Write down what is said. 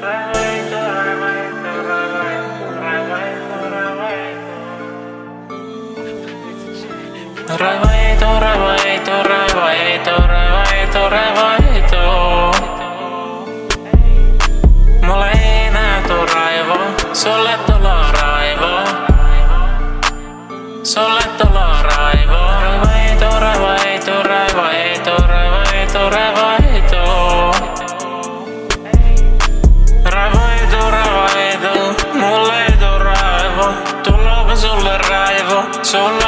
Ravaito, ravaito, ravaito, ravaito, ravaito. Mulla ei enää tuu raivo, sulle tulo raivo. Sulle tulo so long.